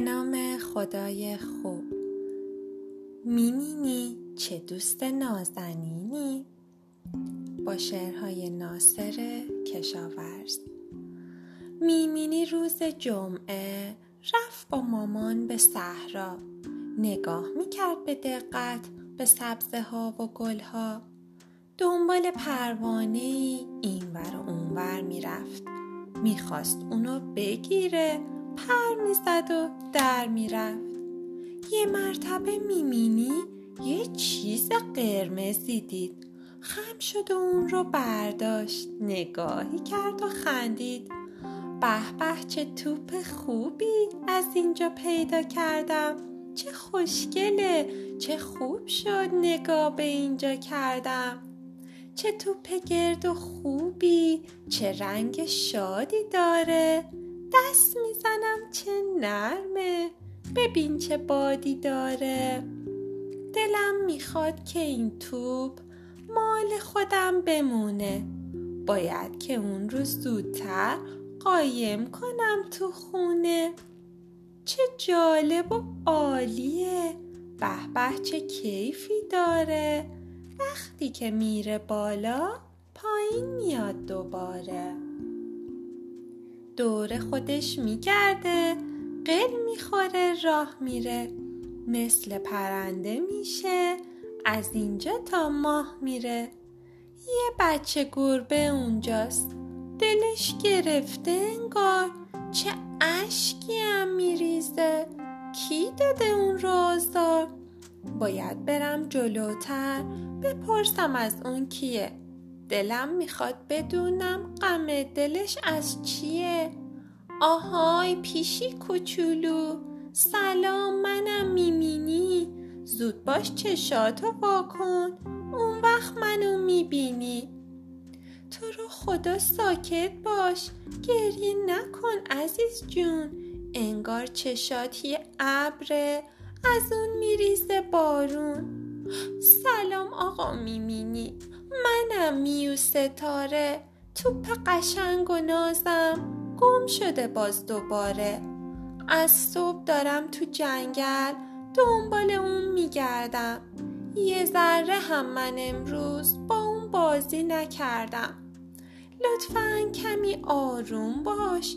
نام خدای خوب. میمینی چه دوست نازنینی؟ با شعرهای ناصر کشاورز. میمینی روز جمعه رفت با مامان به صحرا. نگاه می‌کرد به دقت به سبزه ها و گل ها دنبال پروانه ای این ور و اون ور می‌رفت. می‌خواست اونو بگیره پر می‌زد و در می‌رفت. یه مرتبه میمینی یه چیز قرمزی دید. خم شد و اون رو برداشت نگاهی کرد و خندید. به به چه توپ خوبی از اینجا پیدا کردم. چه خوشگله چه خوب شد نگاه به اینجا کردم. چه توپ گرد و خوبی چه رنگ شادی داره. دست می‌زنم چه نرمه. ببین چه بادی داره. دلم می‌خواد که این توپ مال خودم بمونه. باید که اون رو زودتر قایم کنم تو خونه. چه جالب و عالیه. به به چه کیفی داره. وقتی که میره بالا پایین میاد دوباره. دور خودش میگرده. قل می‌خوره راه میره. مثل پرنده میشه. از اینجا تا ماه میره. یه بچه گربه اونجاست. دلش گرفته انگار. چه اشکی هم میریزه. کی داده اون رو آزار؟ باید برم جلوتر. بپرسم از اون کیه. دلم می‌خواد بدونم غم دلش از چیه. آهای پیشی کوچولو سلام منم میمینی زود باش چشاتو واکن اون وقت منو می‌بینی. تو رو خدا ساکت باش گریه نکن عزیز جون. انگار چشاتی ابره از اون میریزه بارون. سلام آقا میمینی. منم میو ستاره توپ قشنگ و نازم. گم شده باز دوباره. از صبح دارم تو جنگل دنبال اون میگردم. یه ذره هم من امروز با اون بازی نکردم. لطفا کمی آروم باش.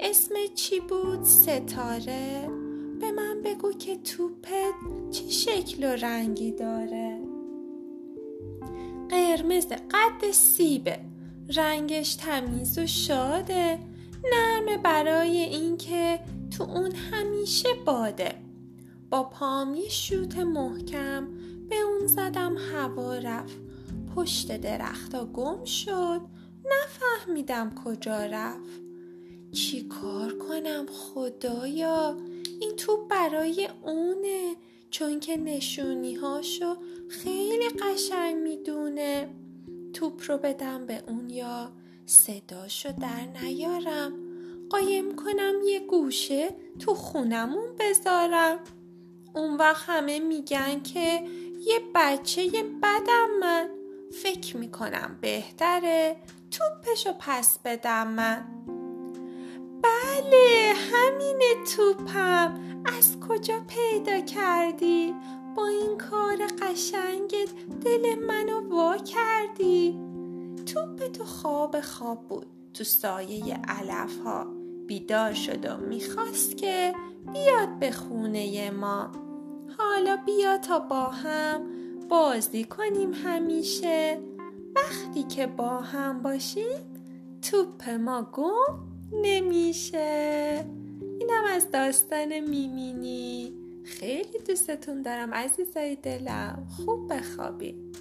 اسم چی بود؟ ستاره؟ به من بگو که توپت چه شکل و رنگی داره. قرمز قد سیبه رنگش تمیز و شاده نرمه برای اینکه تو اون همیشه باده. با پام یه شوت محکم به اون زدم هوا رفت. پشت درختا گم شد نفهمیدم کجا رفت. چی کار کنم خدایا؟ این تو برای اونه چون که نشونی هاشو خیلی قشنگ می‌دونه. توپ رو بدم به اون یا صداشو در نیارم. قایم کنم یه گوشه تو خونمون بذارم. اون وقت همه میگن که یه بچه یه بدم من. فکر می‌کنم بهتره توپشو پس بدم من. همینه توپم. از کجا پیدا کردی؟ با این کار قشنگت دل منو وا کردی. توپ تو خواب خواب بود تو سایه علف ها بیدار شد و می‌خواست که بیاد به خونه ما. حالا بیا تا با هم بازی کنیم همیشه. وقتی که با هم باشیم توپ ما گم نمیشه. اینم از داستان میمینی. خیلی دوستتون دارم عزیزای دلم. خوب بخوابید